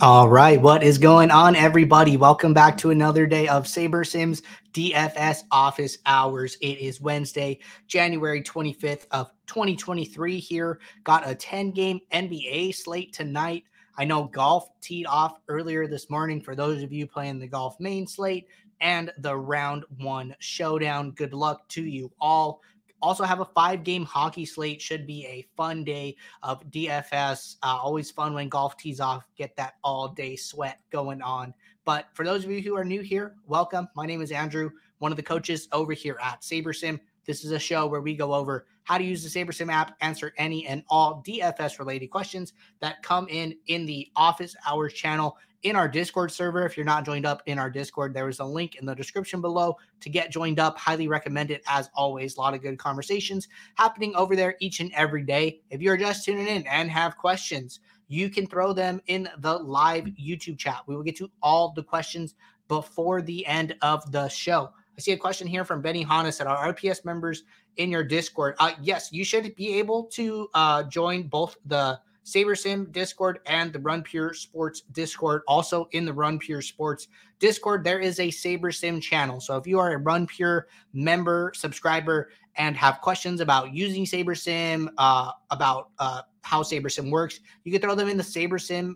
All right, what is going on, everybody? Welcome back to another day of SaberSims DFS office hours. It is Wednesday, January 25th of 2023 here. Got a 10-game NBA slate tonight. I know golf teed off earlier this morning for those of you playing the golf main slate and the round one showdown. Good luck to you all also have a five game hockey slate. Should be a fun day of DFS. Uh, always fun when golf tees off. Get that all day sweat going on. But for those of you who are new here, welcome. My name is Andrew, one of the coaches over here at SaberSim. This is a show where we go over how to use the SaberSim app, answer any and all DFS related questions that come in in the office hours channel in our Discord server. If you're not joined up in our Discord, there is a link in the description below to get joined up. Highly recommend it as always. A lot of good conversations happening over there each and every day. If you're just tuning in and have questions, you can throw them in the live YouTube chat. We will get to all the questions before the end of the show. I see a question here from Benny Hannes at our RPS members in your Discord. Uh, yes, you should be able to uh, join both the SaberSim Discord and the Run Pure Sports Discord. Also in the Run Pure Sports Discord, there is a SaberSim channel. So if you are a Run Pure member, subscriber, and have questions about using SaberSim, uh, about uh, how SaberSim works, you can throw them in the SaberSim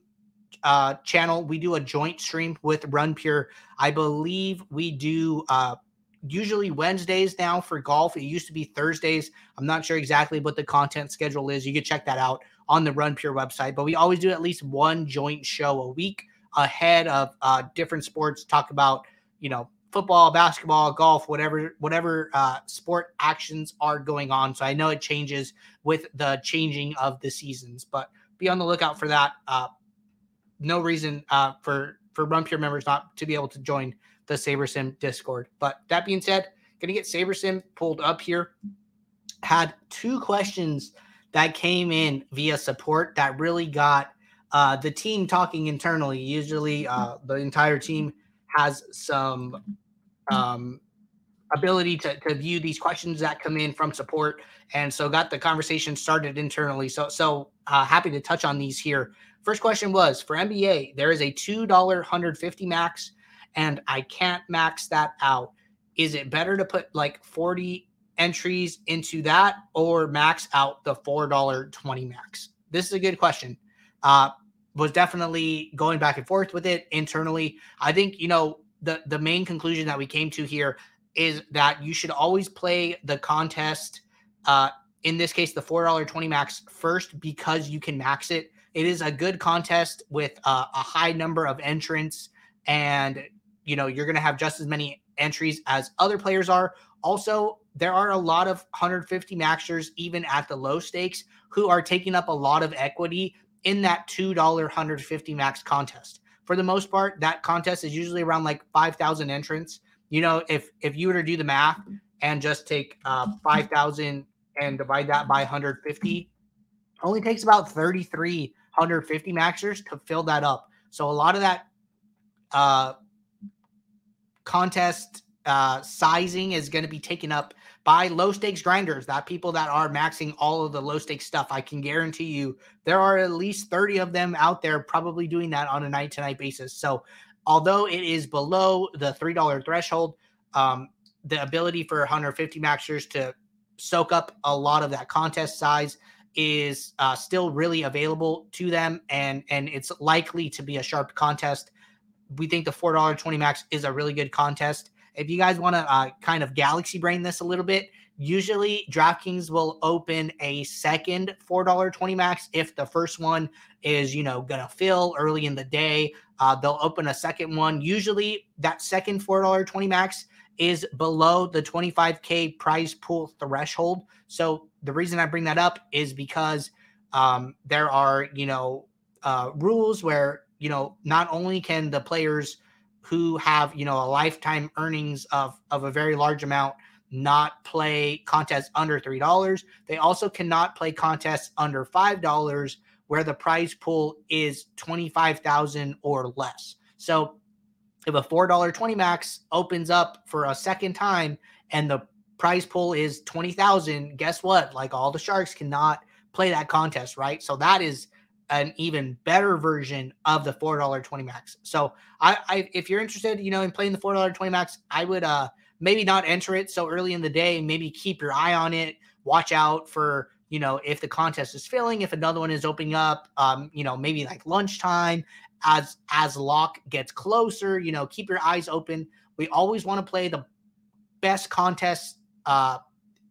uh, channel. We do a joint stream with Run Pure. I believe we do uh, usually Wednesdays now for golf. It used to be Thursdays. I'm not sure exactly what the content schedule is. You can check that out on the Run Pure website, but we always do at least one joint show a week ahead of uh, different sports. Talk about you know football, basketball, golf, whatever whatever uh, sport actions are going on. So I know it changes with the changing of the seasons, but be on the lookout for that. Uh, no reason uh, for for Run Pure members not to be able to join the SaberSim Discord. But that being said, gonna get SaberSim pulled up here. Had two questions that came in via support that really got uh, the team talking internally. Usually, uh, the entire team has some um, ability to, to view these questions that come in from support, and so got the conversation started internally. So, so uh, happy to touch on these here. First question was for NBA. There is a two dollar hundred fifty max, and I can't max that out. Is it better to put like forty entries into that or max out the $4.20 max? This is a good question. Uh, was definitely going back and forth with it internally. I think, you know, the the main conclusion that we came to here is that you should always play the contest uh in this case the $4.20 max first because you can max it. It is a good contest with uh, a high number of entrants and you know, you're going to have just as many entries as other players are. Also, there are a lot of 150 maxers, even at the low stakes, who are taking up a lot of equity in that $2 150 max contest. For the most part, that contest is usually around like 5,000 entrants. You know, if if you were to do the math and just take uh, 5,000 and divide that by 150, only takes about 33 150 maxers to fill that up. So a lot of that uh, contest uh, sizing is going to be taken up by low stakes grinders, that people that are maxing all of the low stakes stuff. I can guarantee you there are at least 30 of them out there probably doing that on a night to night basis. So, although it is below the $3 threshold, um, the ability for 150 maxers to soak up a lot of that contest size is uh, still really available to them and and it's likely to be a sharp contest we think the $4.20 max is a really good contest if you guys want to uh, kind of galaxy brain this a little bit, usually DraftKings will open a second $4.20 max if the first one is, you know, going to fill early in the day. Uh, they'll open a second one. Usually that second $4.20 max is below the 25K prize pool threshold. So the reason I bring that up is because um, there are, you know, uh, rules where, you know, not only can the players – who have you know a lifetime earnings of of a very large amount not play contests under three dollars. They also cannot play contests under five dollars where the prize pool is twenty five thousand or less. So if a four dollar twenty max opens up for a second time and the prize pool is twenty thousand, guess what? Like all the sharks cannot play that contest, right? So that is an even better version of the four dollar twenty max. So I, I, if you're interested, you know, in playing the four dollar twenty max, I would uh maybe not enter it so early in the day. Maybe keep your eye on it. Watch out for you know if the contest is filling, if another one is opening up. Um, you know, maybe like lunchtime as as lock gets closer. You know, keep your eyes open. We always want to play the best contests uh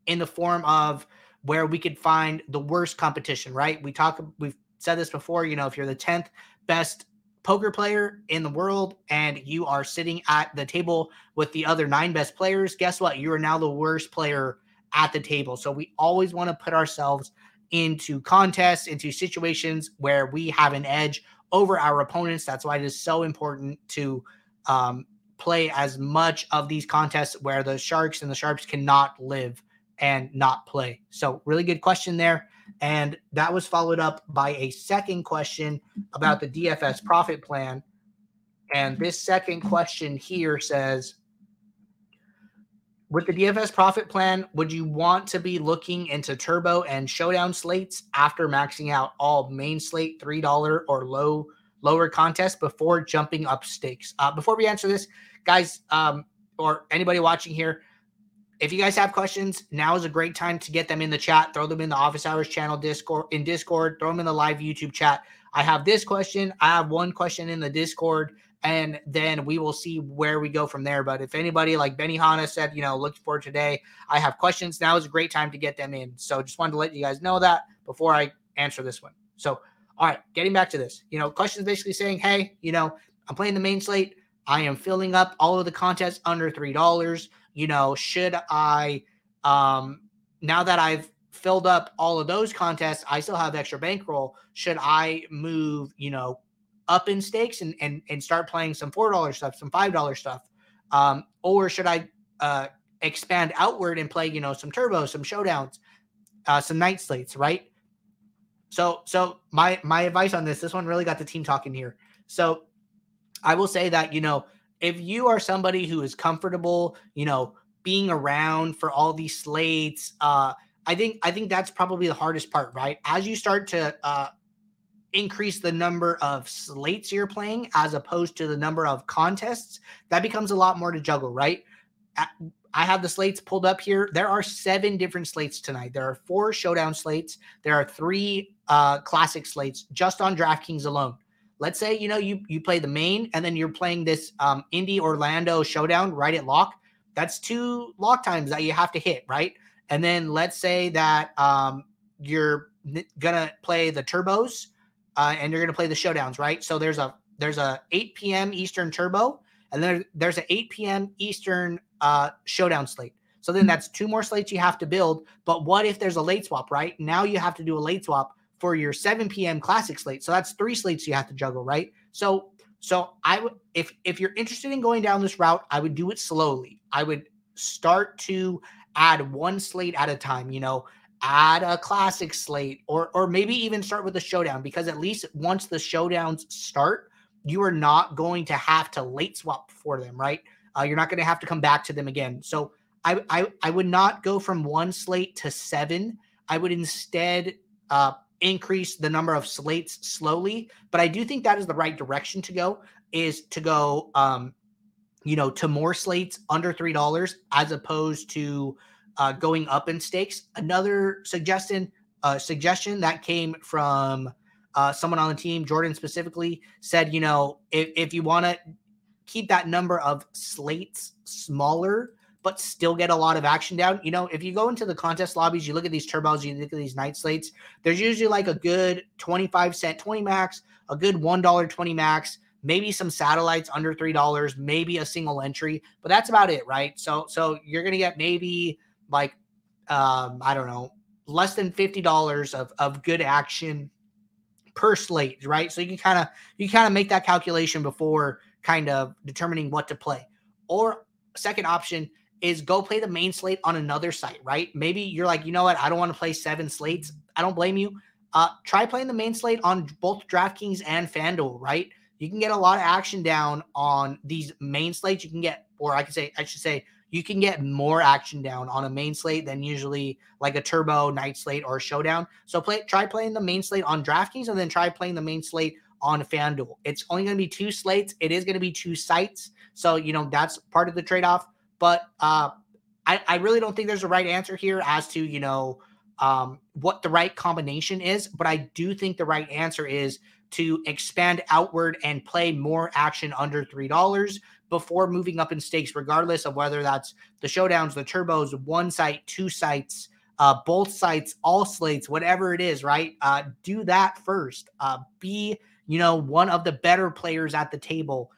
in the form of where we could find the worst competition, right? We talk, we've said this before, you know, if you're the 10th best poker player in the world and you are sitting at the table with the other nine best players, guess what? You are now the worst player at the table. So we always want to put ourselves into contests, into situations where we have an edge over our opponents. That's why it is so important to um, play as much of these contests where the Sharks and the Sharps cannot live and not play? So, really good question there. And that was followed up by a second question about the DFS profit plan. And this second question here says With the DFS profit plan, would you want to be looking into turbo and showdown slates after maxing out all main slate $3 or low lower contests before jumping up stakes? Uh, before we answer this, guys, um, or anybody watching here, if you guys have questions, now is a great time to get them in the chat. Throw them in the office hours channel Discord in Discord. Throw them in the live YouTube chat. I have this question. I have one question in the Discord, and then we will see where we go from there. But if anybody like Benny Hanna said, you know, looking for today, I have questions. Now is a great time to get them in. So just wanted to let you guys know that before I answer this one. So, all right, getting back to this, you know, questions basically saying, hey, you know, I'm playing the main slate. I am filling up all of the contests under three dollars you know, should I um now that I've filled up all of those contests, I still have extra bankroll. Should I move, you know, up in stakes and and, and start playing some four dollar stuff, some five dollar stuff, um, or should I uh, expand outward and play, you know, some turbos, some showdowns, uh, some night slates, right? So so my my advice on this, this one really got the team talking here. So I will say that you know if you are somebody who is comfortable, you know, being around for all these slates, uh, I think I think that's probably the hardest part, right? As you start to uh, increase the number of slates you're playing as opposed to the number of contests, that becomes a lot more to juggle, right? I have the slates pulled up here. There are seven different slates tonight. There are four showdown slates. There are three uh, classic slates just on DraftKings alone let's say you know you you play the main and then you're playing this um Indy Orlando showdown right at lock. That's two lock times that you have to hit, right? And then let's say that um you're gonna play the turbos uh, and you're gonna play the showdowns, right? So there's a there's a 8 p.m. Eastern turbo, and then there's a 8 p.m. Eastern uh, showdown slate. So then that's two more slates you have to build. But what if there's a late swap, right? Now you have to do a late swap for your 7 p.m. classic slate. So that's three slates you have to juggle, right? So so I would if if you're interested in going down this route, I would do it slowly. I would start to add one slate at a time, you know, add a classic slate or or maybe even start with a showdown because at least once the showdowns start, you are not going to have to late swap for them, right? Uh, you're not going to have to come back to them again. So I, I I would not go from one slate to seven. I would instead uh, increase the number of slates slowly, but I do think that is the right direction to go is to go um you know to more slates under three dollars as opposed to uh, going up in stakes. Another suggestion uh, suggestion that came from uh, someone on the team, Jordan specifically, said, you know, if, if you want to keep that number of slates smaller, but still get a lot of action down. You know, if you go into the contest lobbies, you look at these turbos, you look at these night slates, there's usually like a good 25 cent 20 max, a good $1 20 max, maybe some satellites under $3, maybe a single entry, but that's about it, right? So so you're going to get maybe like um I don't know, less than $50 of of good action per slate, right? So you can kind of you kind of make that calculation before kind of determining what to play. Or second option, is go play the main slate on another site, right? Maybe you're like, you know what? I don't want to play seven slates. I don't blame you. Uh, try playing the main slate on both DraftKings and FanDuel, right? You can get a lot of action down on these main slates. You can get, or I could say, I should say, you can get more action down on a main slate than usually like a turbo night slate or showdown. So play try playing the main slate on DraftKings and then try playing the main slate on FanDuel. It's only going to be two slates. It is going to be two sites. So, you know, that's part of the trade-off. But uh I, I really don't think there's a right answer here as to, you know, um, what the right combination is. But I do think the right answer is to expand outward and play more action under $3 before moving up in stakes, regardless of whether that's the showdowns, the turbos, one site, two sites, uh, both sites, all slates, whatever it is, right? Uh, do that first. Uh, be, you know, one of the better players at the table.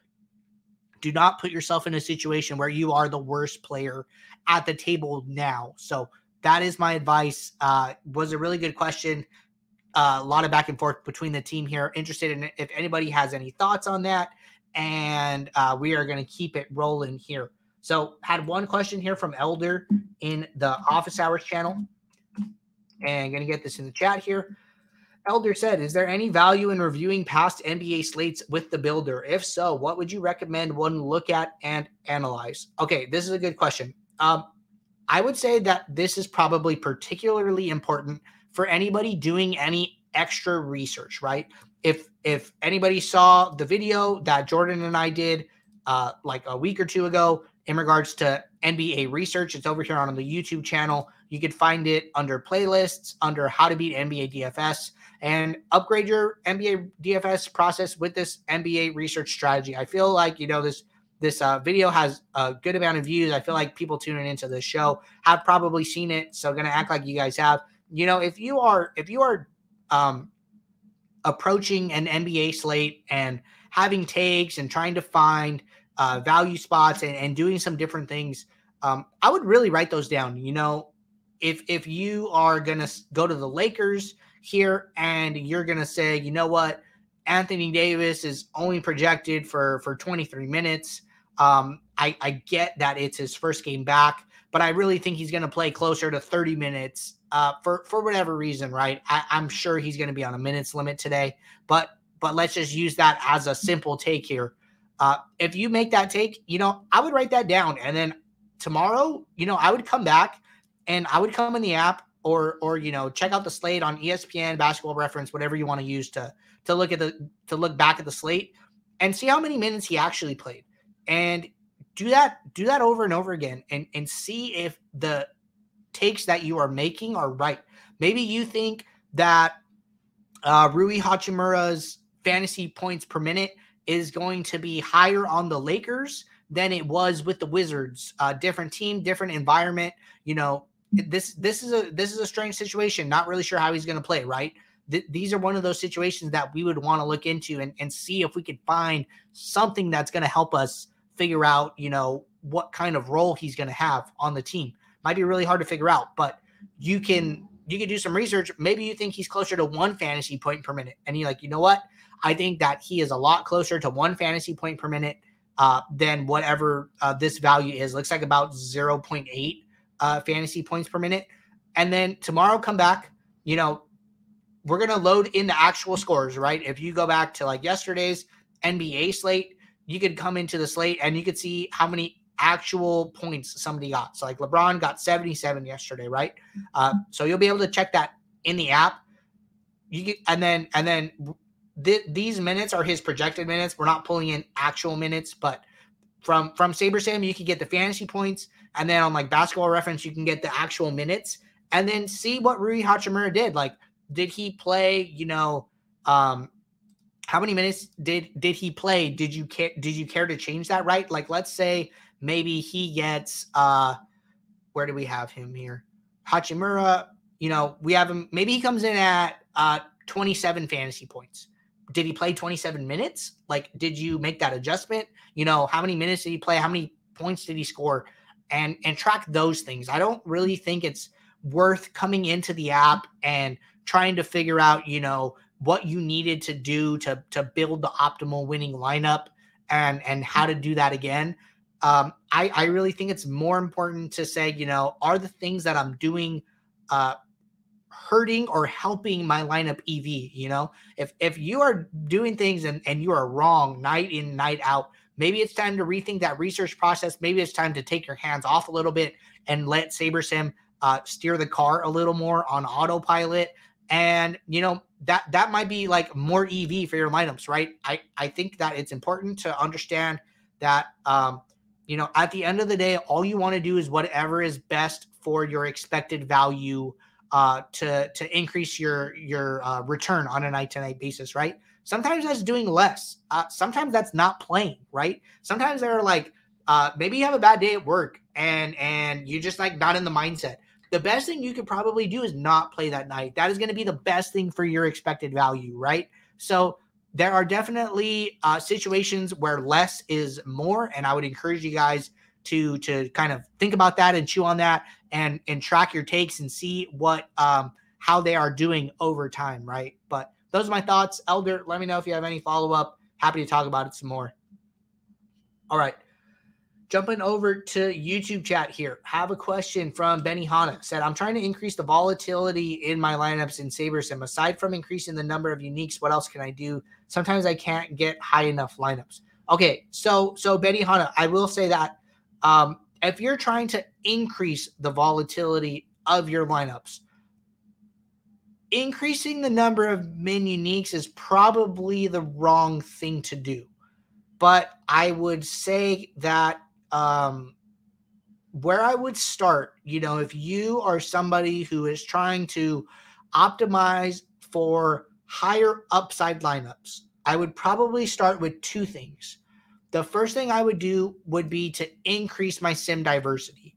Do not put yourself in a situation where you are the worst player at the table now. So that is my advice. Uh, was a really good question. Uh, a lot of back and forth between the team here. Interested in if anybody has any thoughts on that and uh, we are going to keep it rolling here. So, had one question here from Elder in the office hours channel, and going to get this in the chat here. Elder said, "Is there any value in reviewing past NBA slates with the builder? If so, what would you recommend one look at and analyze?" Okay, this is a good question. Um, I would say that this is probably particularly important for anybody doing any extra research, right? if if anybody saw the video that Jordan and I did uh, like a week or two ago in regards to NBA research, it's over here on the YouTube channel. You could find it under playlists, under how to beat NBA DFS, and upgrade your NBA DFS process with this NBA research strategy. I feel like you know this this uh, video has a good amount of views. I feel like people tuning into this show have probably seen it, so gonna act like you guys have. You know, if you are if you are um, approaching an NBA slate and having takes and trying to find uh, value spots and, and doing some different things, um, I would really write those down. You know, if if you are gonna go to the Lakers here and you're gonna say, you know what, Anthony Davis is only projected for for 23 minutes. Um, I, I get that it's his first game back, but I really think he's going to play closer to 30 minutes uh, for for whatever reason, right? I, I'm sure he's going to be on a minutes limit today, but but let's just use that as a simple take here. Uh, if you make that take, you know, I would write that down, and then tomorrow, you know, I would come back and I would come in the app or or you know check out the slate on ESPN, Basketball Reference, whatever you want to use to to look at the to look back at the slate and see how many minutes he actually played, and do that do that over and over again, and and see if the takes that you are making are right. Maybe you think that uh, Rui Hachimura's fantasy points per minute is going to be higher on the Lakers than it was with the Wizards. Uh, different team, different environment. You know, this this is a this is a strange situation. Not really sure how he's going to play. Right. Th- these are one of those situations that we would want to look into and, and see if we could find something that's going to help us figure out, you know, what kind of role he's going to have on the team might be really hard to figure out, but you can you can do some research. Maybe you think he's closer to one fantasy point per minute, and you're like, you know what? I think that he is a lot closer to one fantasy point per minute uh, than whatever uh, this value is. Looks like about 0.8 uh, fantasy points per minute. And then tomorrow, come back. You know, we're gonna load in the actual scores, right? If you go back to like yesterday's NBA slate, you could come into the slate and you could see how many actual points somebody got. So like LeBron got 77 yesterday, right? Uh, so you'll be able to check that in the app. You get, and then and then th- these minutes are his projected minutes. We're not pulling in actual minutes, but from from SaberSim, you can get the fantasy points, and then on like Basketball Reference you can get the actual minutes, and then see what Rui Hachimura did. Like, did he play? You know, um, how many minutes did did he play? Did you care? Did you care to change that? Right? Like, let's say Maybe he gets uh where do we have him here? Hachimura, you know, we have him maybe he comes in at uh 27 fantasy points. Did he play 27 minutes? Like did you make that adjustment? You know, how many minutes did he play? How many points did he score? And and track those things. I don't really think it's worth coming into the app and trying to figure out, you know, what you needed to do to to build the optimal winning lineup and and how to do that again um, I, I really think it's more important to say, you know, are the things that I'm doing uh, hurting or helping my lineup EV? You know, if if you are doing things and, and you are wrong night in, night out, maybe it's time to rethink that research process. Maybe it's time to take your hands off a little bit and let SaberSim uh, steer the car a little more on autopilot. And you know that that might be like more EV for your lineups, right? I I think that it's important to understand that um, you know at the end of the day, all you want to do is whatever is best for your expected value uh, to to increase your your uh, return on a night to night basis, right? Sometimes that's doing less. Uh, sometimes that's not playing, right? Sometimes they're like uh, maybe you have a bad day at work and and you're just like not in the mindset the best thing you could probably do is not play that night. That is going to be the best thing for your expected value, right? So there are definitely uh, situations where less is more, and I would encourage you guys to to kind of think about that and chew on that and and track your takes and see what um how they are doing over time, right? But those are my thoughts. Elder, let me know if you have any follow up. Happy to talk about it some more. All right. Jumping over to YouTube chat here. Have a question from Benny Hanna. Said, I'm trying to increase the volatility in my lineups in SaberSim. Aside from increasing the number of uniques, what else can I do? Sometimes I can't get high enough lineups. Okay, so so Benny Hanna, I will say that um, if you're trying to increase the volatility of your lineups, increasing the number of min uniques is probably the wrong thing to do. But I would say that um, where I would start, you know, if you are somebody who is trying to optimize for higher upside lineups, I would probably start with two things. The first thing I would do would be to increase my sim diversity.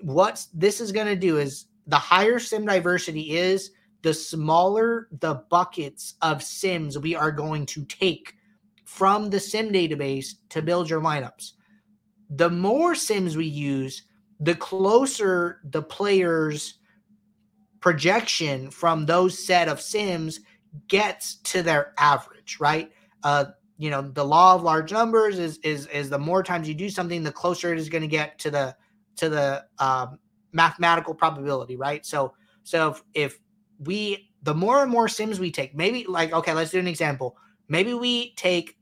What this is going to do is the higher sim diversity is, the smaller the buckets of sims we are going to take from the sim database to build your lineups the more sims we use, the closer the player's projection from those set of sims gets to their average, right? Uh, you know, the law of large numbers is is is the more times you do something, the closer it is going to get to the to the um, mathematical probability, right? So so if, if we the more and more sims we take, maybe like okay, let's do an example. Maybe we take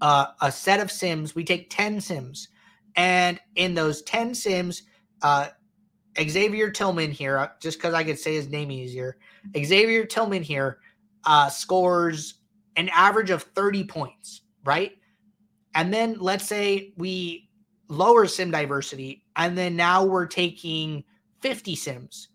uh, a set of sims. We take 10 sims. And in those 10 sims, uh, Xavier Tillman here, uh, just because I could say his name easier, Xavier Tillman here uh, scores an average of 30 points, right? And then let's say we lower sim diversity, and then now we're taking 50 sims.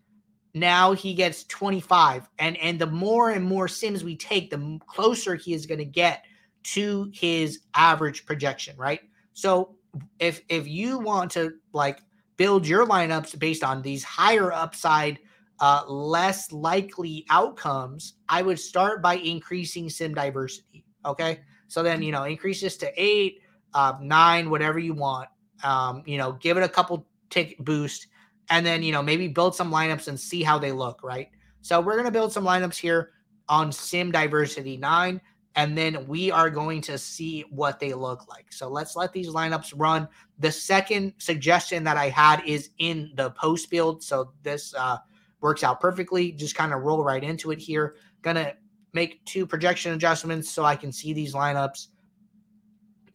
Now he gets 25. And and the more and more sims we take, the closer he is going to get to his average projection, right? So if if you want to like build your lineups based on these higher upside uh, less likely outcomes, I would start by increasing sim diversity. Okay. So then, you know, increase this to eight, uh, nine, whatever you want. Um, you know, give it a couple tick boost and then, you know, maybe build some lineups and see how they look. Right. So we're going to build some lineups here on sim diversity nine and then we are going to see what they look like. So let's let these lineups run. The second suggestion that I had is in the post build. So this uh, works out perfectly. Just kind of roll right into it here. Gonna make two projection adjustments so I can see these lineups.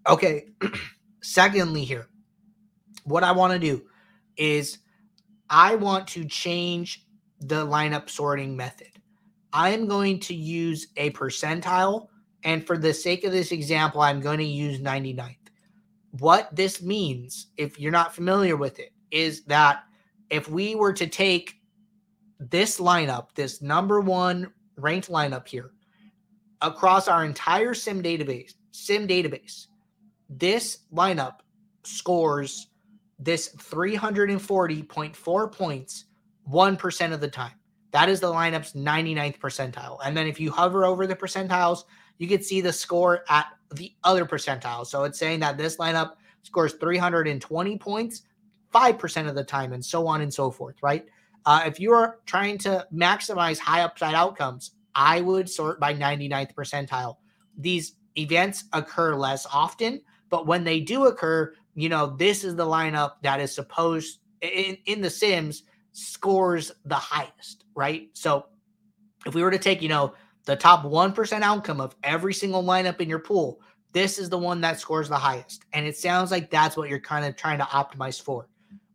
Okay. Secondly, here, what I want to do is I want to change the lineup sorting method. I am going to use a percentile and for the sake of this example, I'm going to use 99th. What this means, if you're not familiar with it, is that if we were to take this lineup, this number one ranked lineup here, across our entire sim database, sim database, this lineup scores this 340.4 points 1% of the time. That is the lineup's 99th percentile. And then if you hover over the percentiles, you can see the score at the other percentile. So it's saying that this lineup scores 320 points 5% of the time, and so on and so forth, right? Uh, if you are trying to maximize high upside outcomes, I would sort by 99th percentile. These events occur less often, but when they do occur, you know, this is the lineup that is supposed in, in the Sims scores the highest, right? So if we were to take, you know, the top 1% outcome of every single lineup in your pool, this is the one that scores the highest. And it sounds like that's what you're kind of trying to optimize for.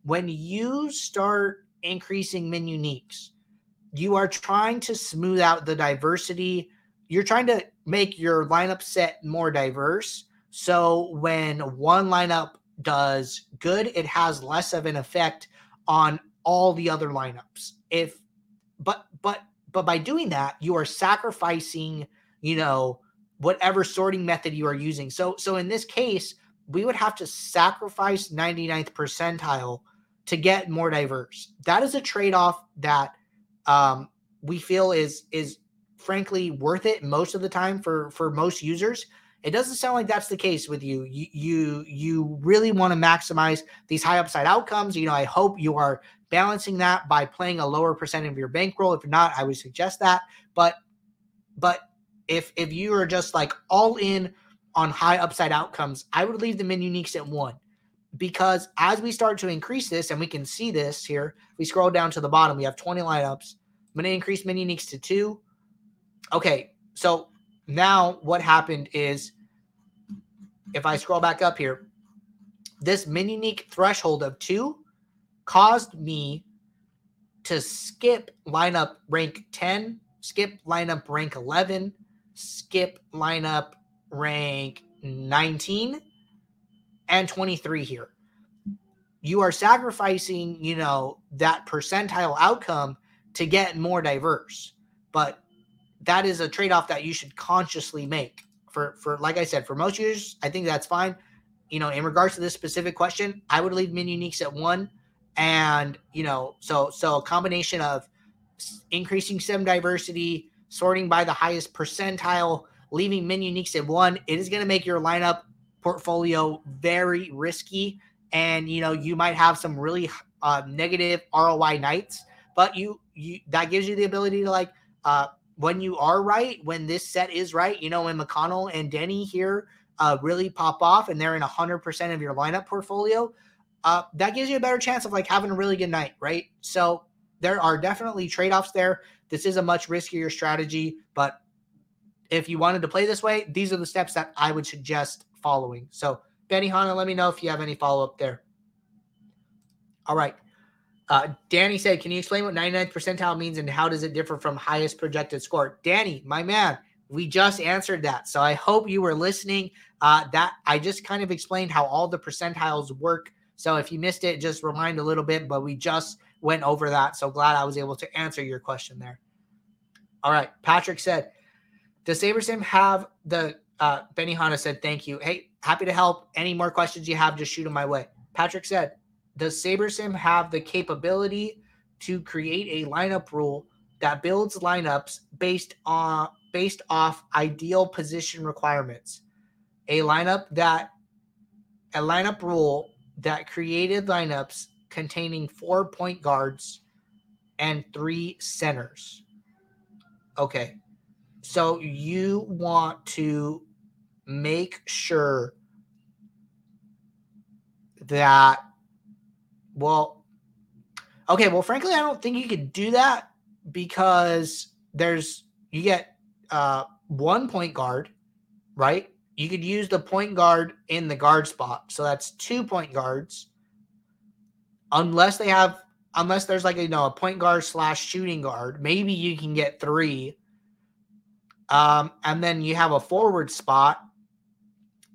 When you start increasing min uniques, you are trying to smooth out the diversity. You're trying to make your lineup set more diverse. So when one lineup does good, it has less of an effect on all the other lineups. If but but but by doing that, you are sacrificing, you know, whatever sorting method you are using. So so in this case, we would have to sacrifice 99th percentile to get more diverse. That is a trade-off that um, we feel is is frankly worth it most of the time for for most users. It doesn't sound like that's the case with you. You you you really want to maximize these high upside outcomes. You know, I hope you are balancing that by playing a lower percent of your bankroll. If not, I would suggest that. But but if if you are just like all in on high upside outcomes, I would leave the min uniques at one because as we start to increase this, and we can see this here, we scroll down to the bottom, we have 20 lineups. I'm going to increase min uniques to two. Okay, so now what happened is if I scroll back up here, this min unique threshold of two caused me to skip lineup rank 10, skip lineup rank 11, skip lineup rank 19 and 23 here. You are sacrificing, you know, that percentile outcome to get more diverse. But that is a trade-off that you should consciously make. For for like I said, for most users, I think that's fine. You know, in regards to this specific question, I would leave min uniques at one. And you know, so so a combination of increasing sim diversity, sorting by the highest percentile, leaving min uniques at one, it is going to make your lineup portfolio very risky. And you know, you might have some really uh, negative ROI nights, but you you that gives you the ability to like uh, when you are right, when this set is right, you know, when McConnell and Denny here uh, really pop off and they're in 100% of your lineup portfolio, uh, that gives you a better chance of like having a really good night, right? So there are definitely trade offs there. This is a much riskier strategy, but if you wanted to play this way, these are the steps that I would suggest following. So, Benny Hanna, let me know if you have any follow up there. All right. Uh, Danny said, Can you explain what 99th percentile means and how does it differ from highest projected score? Danny, my man, we just answered that. So I hope you were listening. Uh, that I just kind of explained how all the percentiles work. So if you missed it, just remind a little bit, but we just went over that. So glad I was able to answer your question there. All right. Patrick said, Does SaberSim have the uh, Benny Hanna said, Thank you. Hey, happy to help. Any more questions you have, just shoot them my way. Patrick said, Does SaberSim have the capability to create a lineup rule that builds lineups based on based off ideal position requirements? A lineup that a lineup rule that created lineups containing four point guards and three centers. Okay. So you want to make sure that, well, okay, well, frankly, I don't think you could do that because there's, you get uh, one point guard, right? You could use the point guard in the guard spot. So that's two point guards unless they have unless there's like a, you know a point guard slash shooting guard maybe you can get three um and then you have a forward spot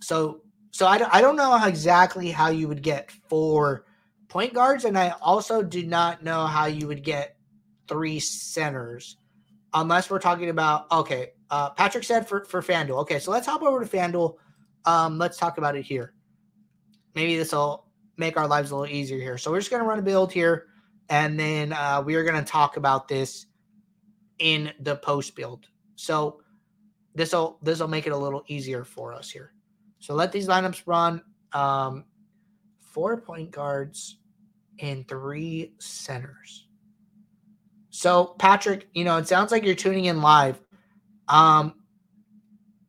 so so i, I don't know how exactly how you would get four point guards and i also do not know how you would get three centers unless we're talking about okay uh patrick said for for fanduel okay so let's hop over to fanduel um let's talk about it here maybe this will make our lives a little easier here. So we're just to run a build here, and then uh, we are to talk about this in the post build. So this will this will make it a little easier for us here. So let these lineups run. Um, four point guards and three centers. So Patrick, you know, it sounds like you're tuning in live. Um,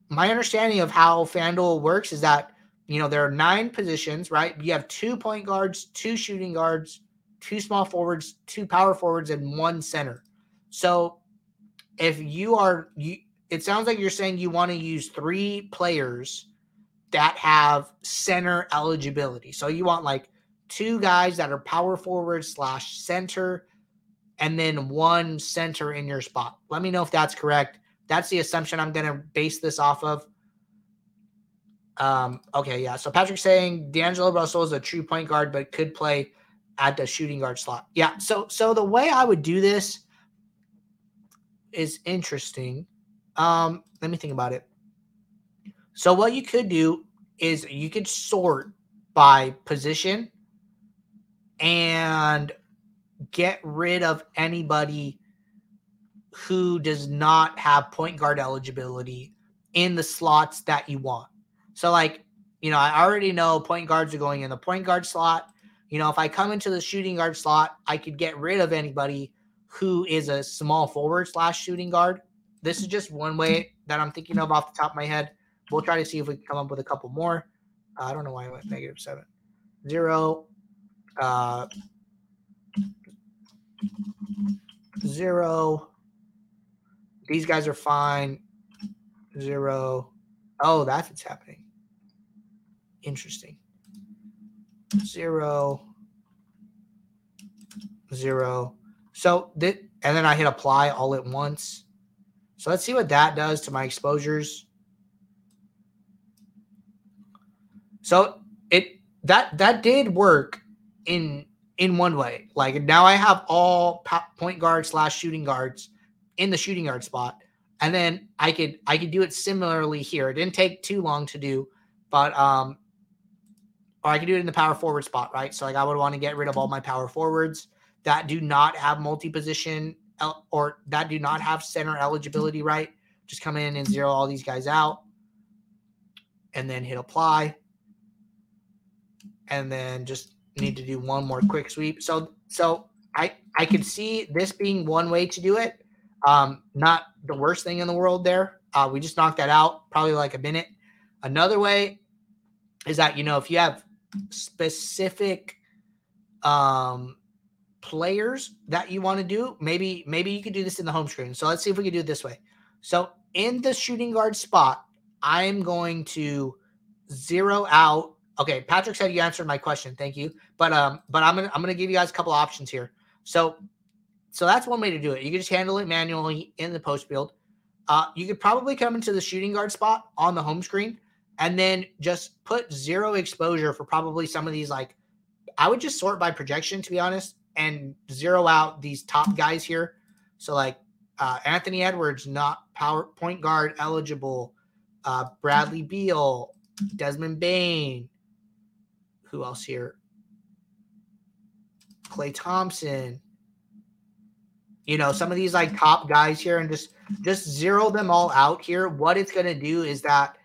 my understanding of how FanDuel works is that you know, there are nine positions, right? You have two point guards, two shooting guards, two small forwards, two power forwards, and one center. So if you are you it sounds like you're saying you want to use three players that have center eligibility. So you want like two guys that are power forward slash center, and then one center in your spot. Let me know if that's correct. That's the assumption I'm going to base this off of. Um, okay, yeah. So Patrick's saying D'Angelo Russell is a true point guard, but could play at the shooting guard slot. Yeah. So so the way I would do this is interesting. Um, let me think about it. So what you could do is you could sort by position and get rid of anybody who does not have point guard eligibility in the slots that you want. So like, you know, I already know point guards are going in the point guard slot. You know, if I come into the shooting guard slot, I could get rid of anybody who is a small forward slash shooting guard. This is just one way that I'm thinking of off the top of my head. We'll try to see if we can come up with a couple more. I don't know why I went negative seven. Zero. Uh, zero. These guys are fine. Zero. Oh, that's what's happening. Interesting. Zero. Zero. So that, and then I hit apply all at once. So let's see what that does to my exposures. So it that that did work in in one way. Like now I have all point guard slash shooting guards in the shooting guard spot, and then I could I could do it similarly here. It didn't take too long to do, but um, or I could do it in the power forward spot, right? So like I would want to get rid of all my power forwards that do not have multi position or that do not have center eligibility, right? Just come in and zero all these guys out and then hit apply. And then just need to do one more quick sweep. So, so I, I could see this being one way to do it. Um, not the worst thing in the world there. Uh, we just knocked that out probably like a minute. Another way is that, you know, if you have specific um, players that you want to do, maybe maybe you could do this in the home screen. So let's see if we can do it this way. So in the shooting guard spot, I'm going to zero out. Okay, Patrick said you answered my question. Thank you. But um, but I'm gonna I'm gonna give you guys a couple options here. So so that's one way to do it. You can just handle it manually in the post build. Uh, you could probably come into the shooting guard spot on the home screen and then just put zero exposure for probably some of these like I would just sort by projection to be honest and zero out these top guys here. So like uh, Anthony Edwards, not power point guard eligible. Uh, Bradley Beal, Desmond Bane. Who else here? Klay Thompson. You know, some of these like top guys here, and just just zero them all out here. What it's gonna do is that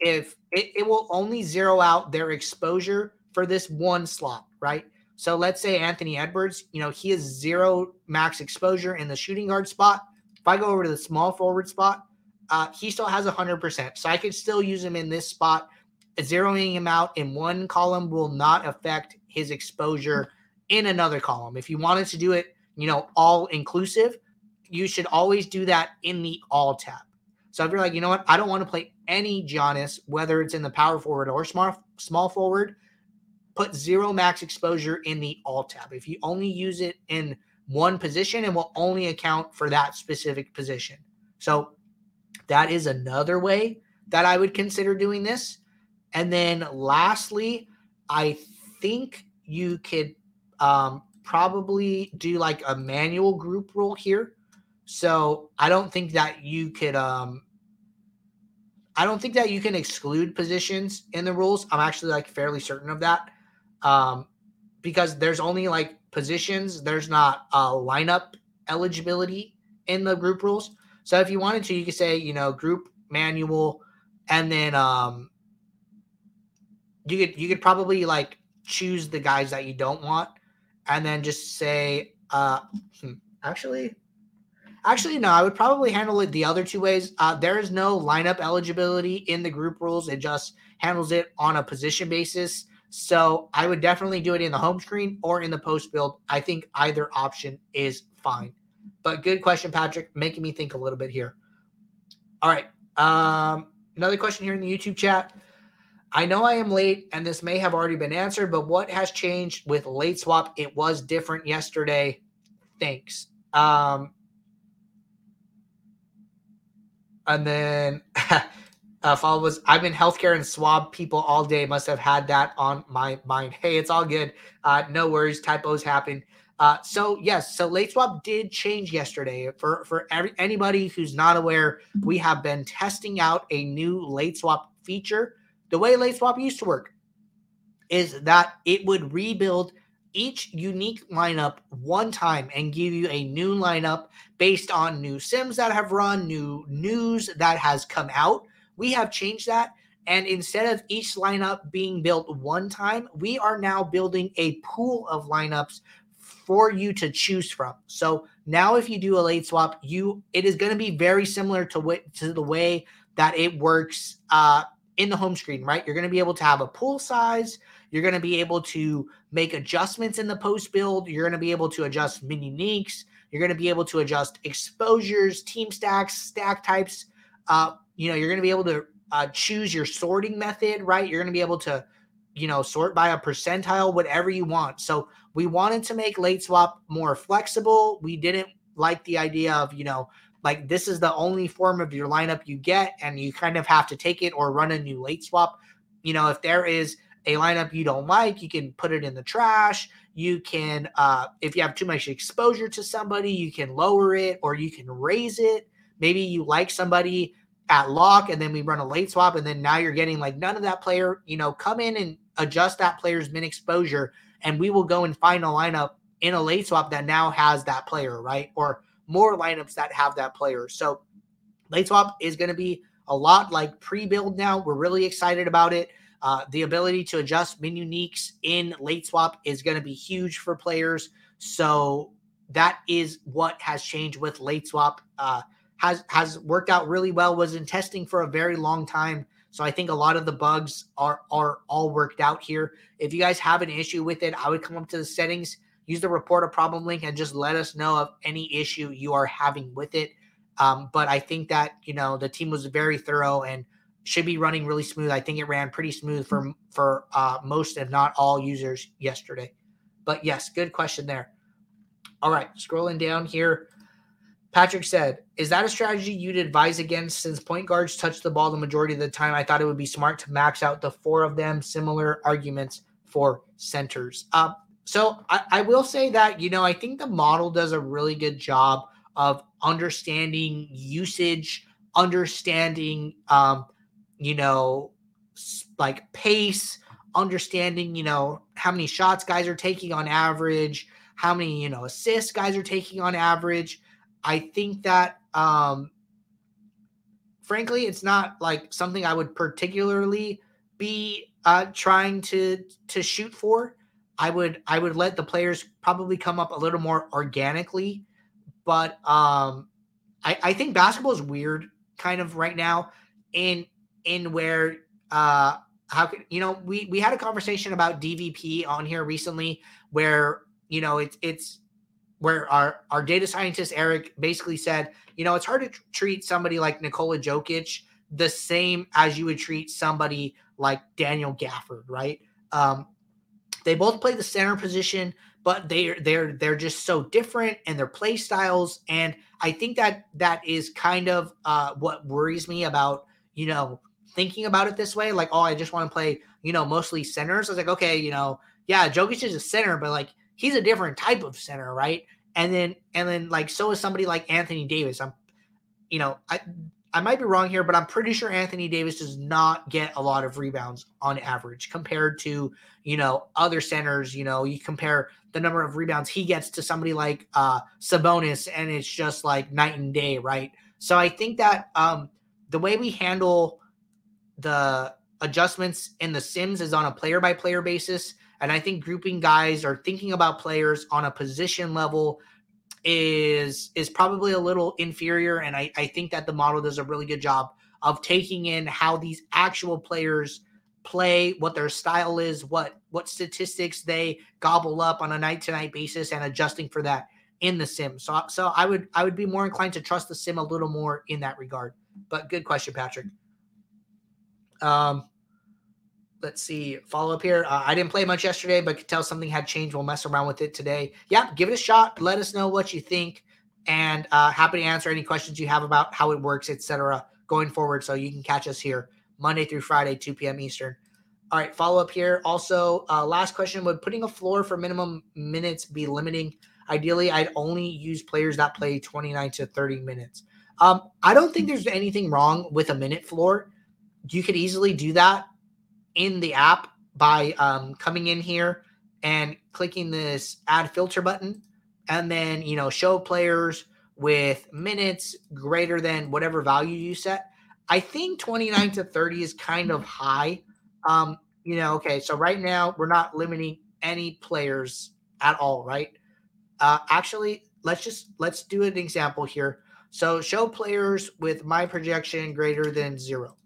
if it, it will only zero out their exposure for this one slot, right? So let's say Anthony Edwards, you know, he has zero max exposure in the shooting guard spot. If I go over to the small forward spot, uh, he still has 100%. So I could still use him in this spot. Zeroing him out in one column will not affect his exposure in another column. If you wanted to do it, you know, all inclusive, you should always do that in the all tab. So if you're like, you know what, I don't want to play any Giannis, whether it's in the power forward or small small forward, put zero max exposure in the all tab. If you only use it in one position, it will only account for that specific position. So that is another way that I would consider doing this. And then lastly, I think you could um, probably do like a manual group rule here. So I don't think that you could um, I don't think that you can exclude positions in the rules. I'm actually like fairly certain of that um, because there's only like positions. There's not a lineup eligibility in the group rules. So if you wanted to, you could say you know group manual, and then um, you could you could probably like choose the guys that you don't want, and then just say uh, hmm, actually. Actually, no, I would probably handle it the other two ways. Uh, there is no lineup eligibility in the group rules. It just handles it on a position basis. So I would definitely do it in the home screen or in the post build. I think either option is fine. But good question, Patrick, making me think a little bit here. All right. Um, another question here in the YouTube chat. I know I am late and this may have already been answered, but what has changed with late swap? It was different yesterday. Thanks. Um, and then uh, follow was I've been healthcare and swab people all day. Must have had that on my mind. Hey, it's all good. Uh, no worries. Typos happen. Uh, so yes, so late swap did change yesterday. For for every anybody who's not aware, we have been testing out a new late swap feature. The way late swap used to work is that it would rebuild each unique lineup one time and give you a new lineup based on new sims that have run, new news that has come out. We have changed that. And instead of each lineup being built one time, we are now building a pool of lineups for you to choose from. So now if you do a late swap, you it is going to be very similar to what to the way that it works uh in the home screen, right? You're going to be able to have a pool size, you're going to be able to make adjustments in the post build, you're going to be able to adjust mini uniques, you're going to be able to adjust exposures, team stacks, stack types. Uh, you know, you're going to be able to uh, choose your sorting method, right? You're going to be able to, you know, sort by a percentile, whatever you want. So we wanted to make late swap more flexible. We didn't like the idea of, you know, like this is the only form of your lineup you get, and you kind of have to take it or run a new late swap. You know, if there is a lineup you don't like, you can put it in the trash. You can, uh, if you have too much exposure to somebody, you can lower it or you can raise it. Maybe you like somebody at lock and then we run a late swap and then now you're getting like none of that player, you know, come in and adjust that player's min exposure and we will go and find a lineup in a late swap that now has that player, right? Or more lineups that have that player. So late swap is going to be a lot like pre-build now. We're really excited about it. Uh, the ability to adjust min uniques in late swap is going to be huge for players. So that is what has changed with late swap. Uh, has has worked out really well. Was in testing for a very long time. So I think a lot of the bugs are are all worked out here. If you guys have an issue with it, I would come up to the settings, use the report a problem link, and just let us know of any issue you are having with it. Um, but I think that you know the team was very thorough and should be running really smooth. I think it ran pretty smooth for for uh, most, if not all, users yesterday. But yes, good question there. All right, scrolling down here. Patrick said, "Is that a strategy you'd advise against? Since point guards touch the ball the majority of the time, I thought it would be smart to max out the four of them. Similar arguments for centers. Uh, so I, I will say that you know I think the model does a really good job of understanding usage, understanding um, you know, like pace, understanding, you know, how many shots guys are taking on average, how many, you know, assists guys are taking on average. I think that um frankly, it's not like something I would particularly be uh trying to to shoot for. I would I would let the players probably come up a little more organically, but um I, I think basketball is weird kind of right now. And in where uh how can you know we we had a conversation about DVP on here recently where you know it's it's where our our data scientist Eric basically said, you know, it's hard to tr- treat somebody like Nikola Jokic the same as you would treat somebody like Daniel Gafford, right? Um, they both play the center position, but they're they're they're just so different and their play styles. And I think that that is kind of uh, what worries me about you know thinking about it this way, like, oh, I just want to play, you know, mostly centers. I was like, okay, you know, yeah, Jokic is a center, but like he's a different type of center, right? And then and then like so is somebody like Anthony Davis. I'm, you know, I I might be wrong here, but I'm pretty sure Anthony Davis does not get a lot of rebounds on average compared to, you know, other centers. You know, you compare the number of rebounds he gets to somebody like uh Sabonis, and it's just like night and day, right? So I think that um the way we handle the adjustments in the sims is on a player by player basis and i think grouping guys or thinking about players on a position level is is probably a little inferior and I, I think that the model does a really good job of taking in how these actual players play what their style is what what statistics they gobble up on a night to night basis and adjusting for that in the sim. So so i would i would be more inclined to trust the sim a little more in that regard. But good question patrick. Um, let's see, follow up here. Uh, I didn't play much yesterday, but could tell something had changed. We'll mess around with it today. Yeah, give it a shot. Let us know what you think, and uh, happy to answer any questions you have about how it works, etc. Going forward, so you can catch us here Monday through Friday, 2 p.m. Eastern. All right, follow up here. Also, uh, last question: Would putting a floor for minimum minutes be limiting? Ideally, I'd only use players that play 29 to 30 minutes. Um, I don't think there's anything wrong with a minute floor. You could easily do that in the app by um, coming in here and clicking this add filter button. And then you know show players with minutes greater than whatever value you set. I think 29 to 30 is kind of high. Um you know okay so right now we're not limiting any players at all right? Uh actually let's just let's do an example here. So show players with my projection greater than zero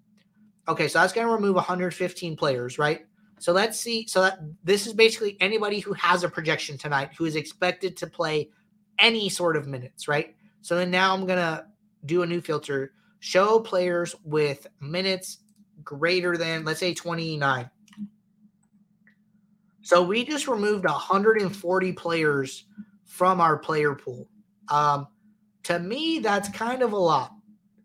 Okay, so that's going to remove 115 players, right? So let's see. So that this is basically anybody who has a projection tonight who is expected to play any sort of minutes, right? So then now I'm going to do a new filter. Show players with minutes greater than, let's say, 29. So we just removed 140 players from our player pool. Um, to me, that's kind of a lot.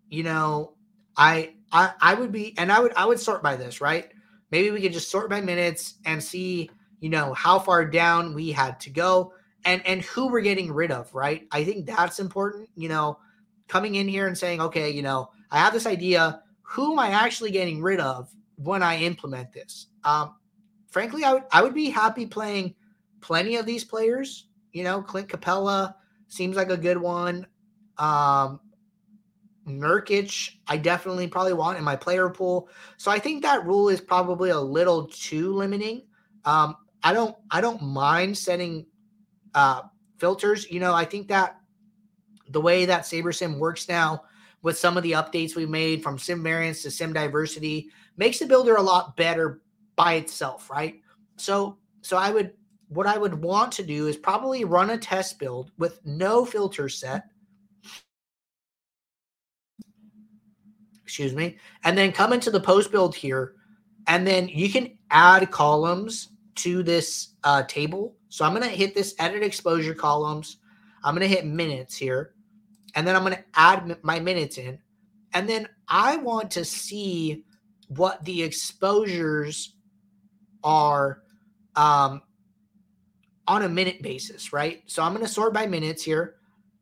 You know, I I, I would be, and I would, I would sort by this, right? Maybe we could just sort by minutes and see, you know, how far down we had to go and and who we're getting rid of, right? I think that's important. You know, coming in here and saying, okay, you know, I have this idea. Who am I actually getting rid of when I implement this? Um, frankly, I would I would be happy playing plenty of these players. You know, Clint Capela seems like a good one. Um, Nurkic, I definitely probably want in my player pool. So I think that rule is probably a little too limiting. Um, I don't I don't mind setting uh, filters. You know, I think that the way that SaberSim works now with some of the updates we made from sim variants to sim diversity makes the builder a lot better by itself, right? So so I would what I would want to do is probably run a test build with no filter set excuse me, and then come into the post build here, and then you can add columns to this uh, table. So I'm going to hit this edit exposure columns. I'm going to hit minutes here, and then I'm going to add my minutes in. And then I want to see what the exposures are um, on a minute basis, right? So I'm going to sort by minutes here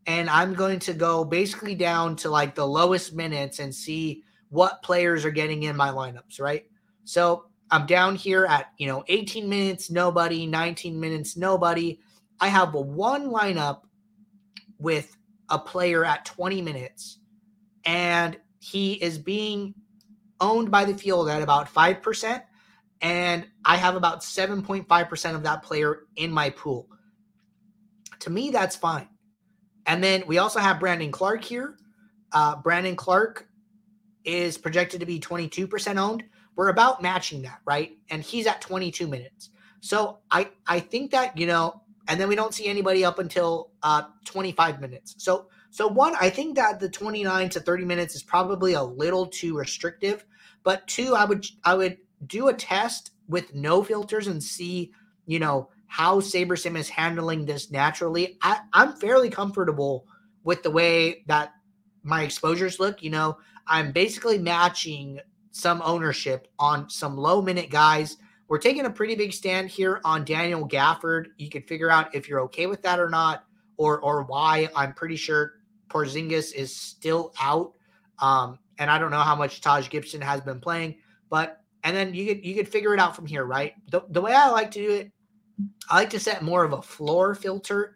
and I'm going to go basically down to like the lowest minutes and see what players are getting in my lineups, right? So I'm down here at, you know, 18 minutes, nobody, 19 minutes, nobody. I have one lineup with a player at 20 minutes, and he is being owned by the field at about 5%. And I have about 7.5% of that player in my pool. To me, that's fine. And then we also have Brandon Clarke here. Uh, Brandon Clarke is projected to be 22% owned. We're about matching that, right? And he's at 22 minutes. So I I think that, you know, and then we don't see anybody up until uh 25 minutes. So so one, I think that the 29 to 30 minutes is probably a little too restrictive, but two, I would I would do a test with no filters and see, you know, how SaberSim is handling this naturally. I, I'm fairly comfortable with the way that my exposures look. You know, I'm basically matching some ownership on some low minute guys. We're taking a pretty big stand here on Daniel Gafford. You can figure out if you're okay with that or not, or or why. I'm pretty sure Porzingis is still out, um, and I don't know how much Taj Gibson has been playing, but and then you could you could figure it out from here, right? The, the way I like to do it I like to set more of a floor filter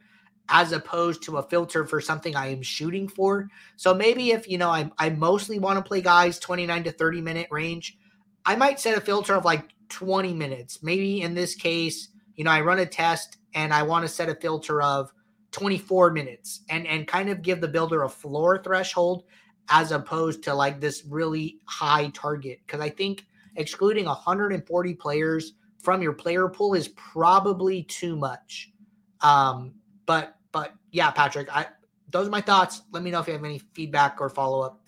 as opposed to a filter for something I am shooting for. So maybe if you know I I mostly want to play guys 29 to 30 minute range, I might set a filter of like 20 minutes. Maybe in this case, you know, I run a test and I want to set a filter of 24 minutes and and kind of give the builder a floor threshold as opposed to like this really high target because I think excluding 140 players from your player pool is probably too much. Um, but but yeah, Patrick, I those are my thoughts. Let me know if you have any feedback or follow up.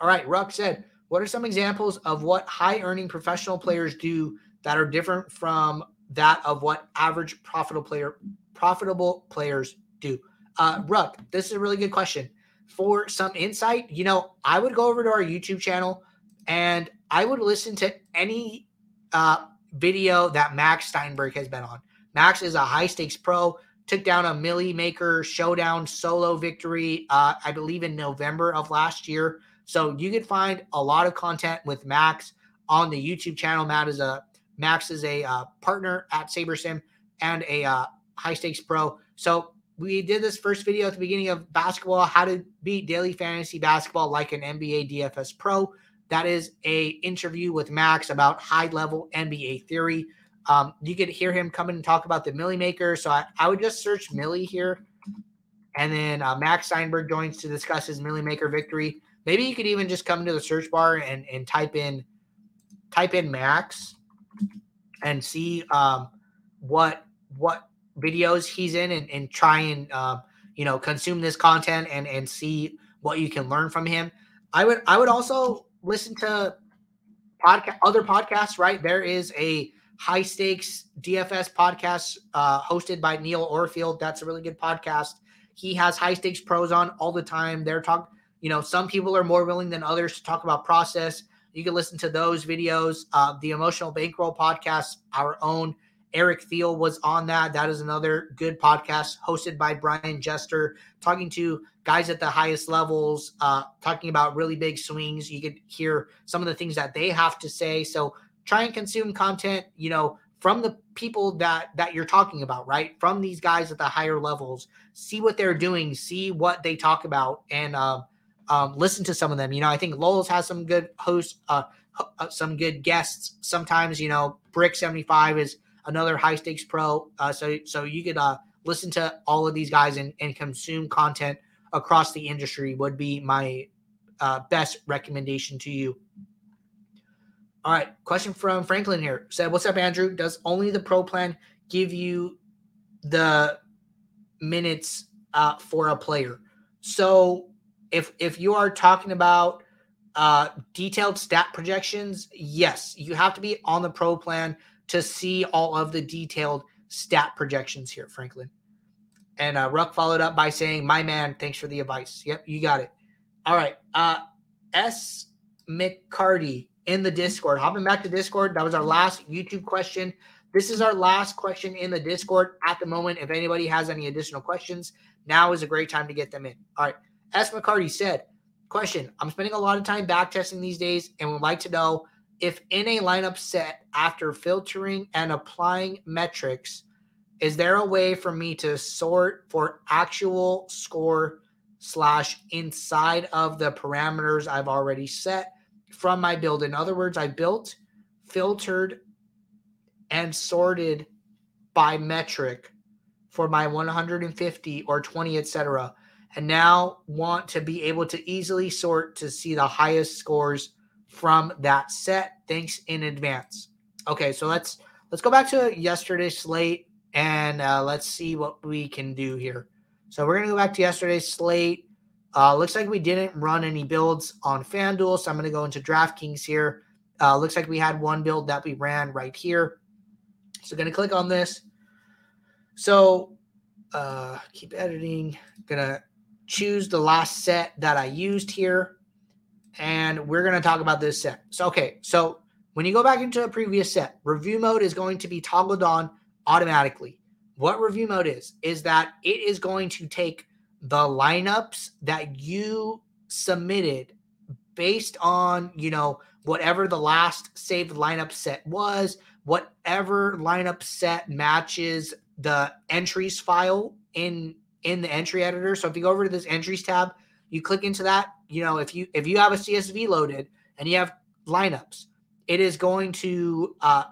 All right, Ruck said What are some examples of what high earning professional players do that are different from that of what average profitable player profitable players do? Uh, Ruck, this is a really good question. For some insight, you know, I would go over to our YouTube channel and I would listen to any uh, video that Max Steinberg has been on. Max is a high stakes pro, took down a Milly Maker showdown solo victory, uh, I believe in November of last year. So you can find a lot of content with Max on the YouTube channel. Matt is a Max is a uh, partner at SaberSim and a uh, high stakes pro. So we did this first video at the beginning of basketball, how to beat daily fantasy basketball like an NBA DFS pro. That is a interview with Max about high level NBA theory. Um, you could hear him come in and talk about the Milly Maker. So I, I would just search Millie here. And then uh, Max Steinberg joins to discuss his Milly Maker victory. Maybe you could even just come to the search bar and, and type in type in Max and see um, what what videos he's in and, and try and uh, you know consume this content and and see what you can learn from him. I would I would also listen to podcast other podcasts. Right there is a high stakes DFS podcast uh, hosted by Neil Orfield. That's a really good podcast. He has high stakes pros on all the time. They're talk, you know, some people are more willing than others to talk about process. You can listen to those videos. Uh, the Emotional Bankroll podcast, our own Eric Thiel was on that. That is another good podcast hosted by Brian Jester, talking to guys at the highest levels, uh, talking about really big swings. You could hear some of the things that they have to say. So try and consume content, you know, from the people that that you're talking about, right? From these guys at the higher levels, see what they're doing, see what they talk about, and uh, um, listen to some of them. You know, I think Lowell's has some good hosts, uh, uh, some good guests. Sometimes, you know, Brick seventy five is another high stakes pro. Uh, so so you could uh, listen to all of these guys and, and consume content across the industry would be my uh, best recommendation to you. All right, question from Franklin here said, "What's up, Andrew? Does only the pro plan give you the minutes uh, for a player?" So if if you are talking about uh, detailed stat projections, yes, you have to be on the pro plan to see all of the detailed stat projections here, Franklin. And uh, Ruck followed up by saying, "My man, thanks for the advice." Yep, you got it. All right, uh, S. McCarty in the Discord. Hopping back to Discord, that was our last YouTube question. This is our last question in the Discord at the moment. If anybody has any additional questions, now is a great time to get them in. All right. S. McCarty said, Question I'm spending a lot of time back testing these days and would like to know if in a lineup set after filtering and applying metrics, is there a way for me to sort for actual score slash inside of the parameters I've already set from my build. In other words, I built, filtered, and sorted by metric for my 150 or 20, etc. And now want to be able to easily sort to see the highest scores from that set. Thanks in advance. Okay, so let's let's go back to yesterday's slate and uh, let's see what we can do here. So we're gonna go back to yesterday's slate. Uh, looks like we didn't run any builds on FanDuel, so I'm to go into DraftKings here. Uh, looks like we had one build that we ran right here. So to click on this. So uh, keep editing. To choose the last set that I used here, and we're going to talk about this set. So okay, so when you go back into a previous set, review mode is going to be toggled on automatically. What review mode is is that it is going to take the lineups that you submitted based on, you know, whatever the last saved lineup set was, whatever lineup set matches the entries file in in the entry editor. So if you go over to this entries tab, you click into that, you know, if you if you have a CSV loaded and you have lineups, it is going to uh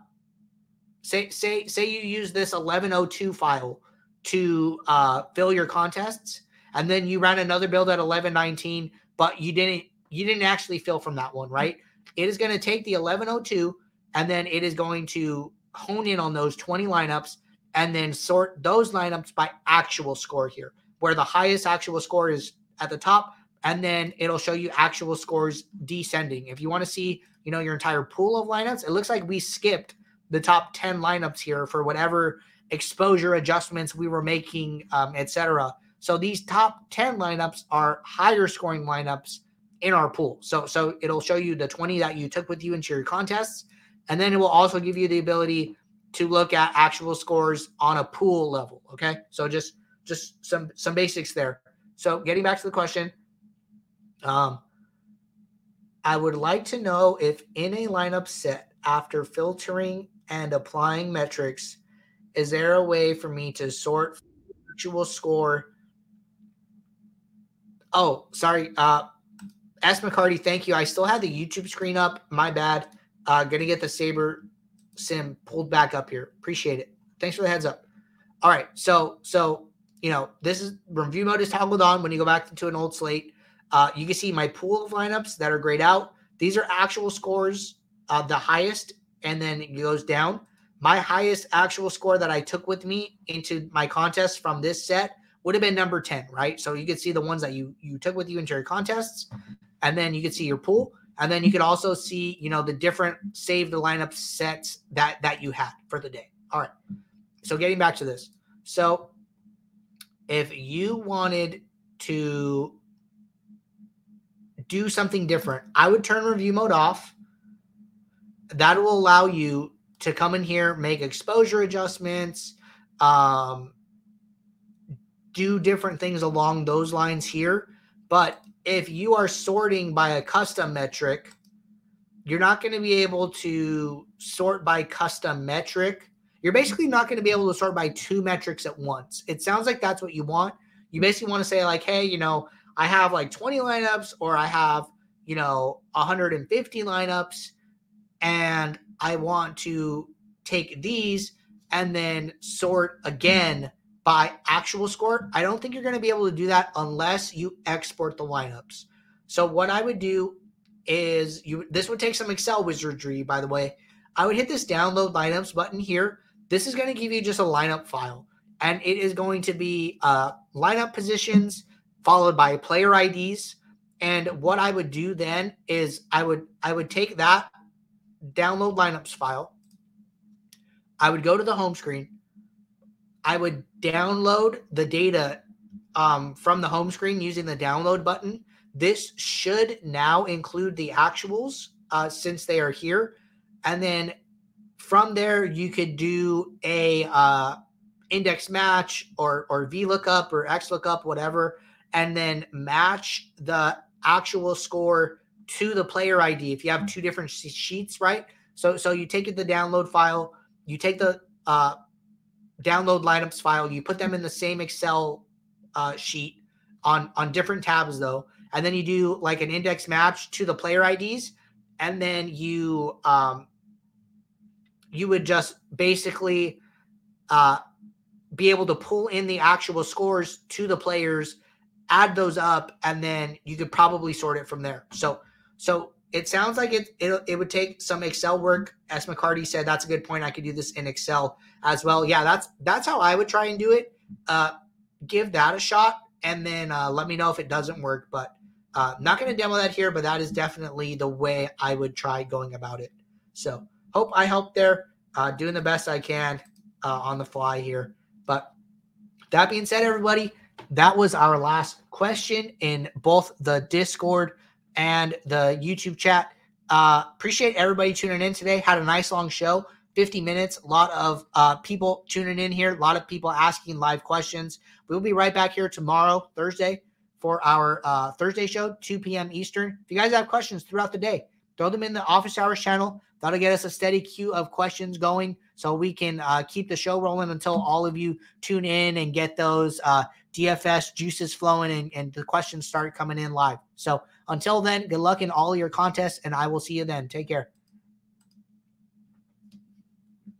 say say say you use this 1102 file to uh fill your contests and then you ran another build at 1119 but you didn't you didn't actually fill from that one right? It is going to take the 1102 and then it is going to hone in on those 20 lineups and then sort those lineups by actual score here where the highest actual score is at the top and then it'll show you actual scores descending. If you want to see, you know, your entire pool of lineups, it looks like we skipped the top 10 lineups here for whatever exposure adjustments we were making, um, etc. So these top 10 lineups are higher scoring lineups in our pool. So so it'll show you the 20 that you took with you into your contests, and then it will also give you the ability to look at actual scores on a pool level. Okay, so just just some some basics there. So getting back to the question, um, I would like to know if in a lineup set after filtering and applying metrics, is there a way for me to sort actual score? Oh, sorry. Uh, S. McCarty, thank you. I still had the YouTube screen up. My bad. Uh, gonna get the Saber sim pulled back up here. Appreciate it. Thanks for the heads up. All right. So, so you know, this is review mode is toggled on when you go back to an old slate. Uh, you can see my pool of lineups that are grayed out. These are actual scores, uh, the highest, and then it goes down. My highest actual score that I took with me into my contest from this set would have been number 10, right? So you could see the ones that you you took with you into your contests, and then you could see your pool, and then you could also see, you know, the different save the lineup sets that that you had for the day. All right. So getting back to this. So if you wanted to do something different, I would turn review mode off. That will allow you to come in here, make exposure adjustments, um, do different things along those lines here. But if you are sorting by a custom metric, you're not going to be able to sort by custom metric. You're basically not going to be able to sort by two metrics at once. It sounds like that's what you want. You basically want to say, like, hey, you know, I have like 20 lineups or I have, you know, 150 lineups and I want to take these and then sort again by actual score. I don't think you're going to be able to do that unless you export the lineups. So what I would do is you this would take some Excel wizardry, by the way. I would hit this download lineups button here. This is going to give you just a lineup file, and it is going to be uh, lineup positions followed by player IDs. And what I would do then is I would I would take that download lineups file. I would go to the home screen. I would download the data um, from the home screen using the download button. This should now include the actuals uh, since they are here. And then from there, you could do a uh, index match or, or VLOOKUP or XLOOKUP, whatever and then match the actual score to the player ID if you have two different sheets, right? So so you take the download file, you take the uh, download lineups file, you put them in the same Excel uh, sheet on on different tabs though, and then you do like an index match to the player IDs, and then you um, you would just basically uh, be able to pull in the actual scores to the players add those up, and then you could probably sort it from there. So, so it sounds like it, it it would take some Excel work. S. McCarty said, that's a good point. I could do this in Excel as well. Yeah, that's that's how I would try and do it. Uh, give that a shot, and then uh, let me know if it doesn't work. But uh, not going to demo that here, but that is definitely the way I would try going about it. So hope I helped there. Uh, doing the best I can uh, on the fly here. But that being said, everybody, that was our last question in both the Discord and the YouTube chat. Uh, appreciate everybody tuning in today. Had a nice long show, 50 minutes. A lot of uh, people tuning in here, a lot of people asking live questions. We'll be right back here tomorrow, Thursday, for our uh, Thursday show, 2 p.m. Eastern. If you guys have questions throughout the day, throw them in the office hours channel. That'll get us a steady queue of questions going so we can uh, keep the show rolling until all of you tune in and get those uh, DFS juices flowing and, and the questions start coming in live. So until then, good luck in all your contests, and I will see you then. Take care.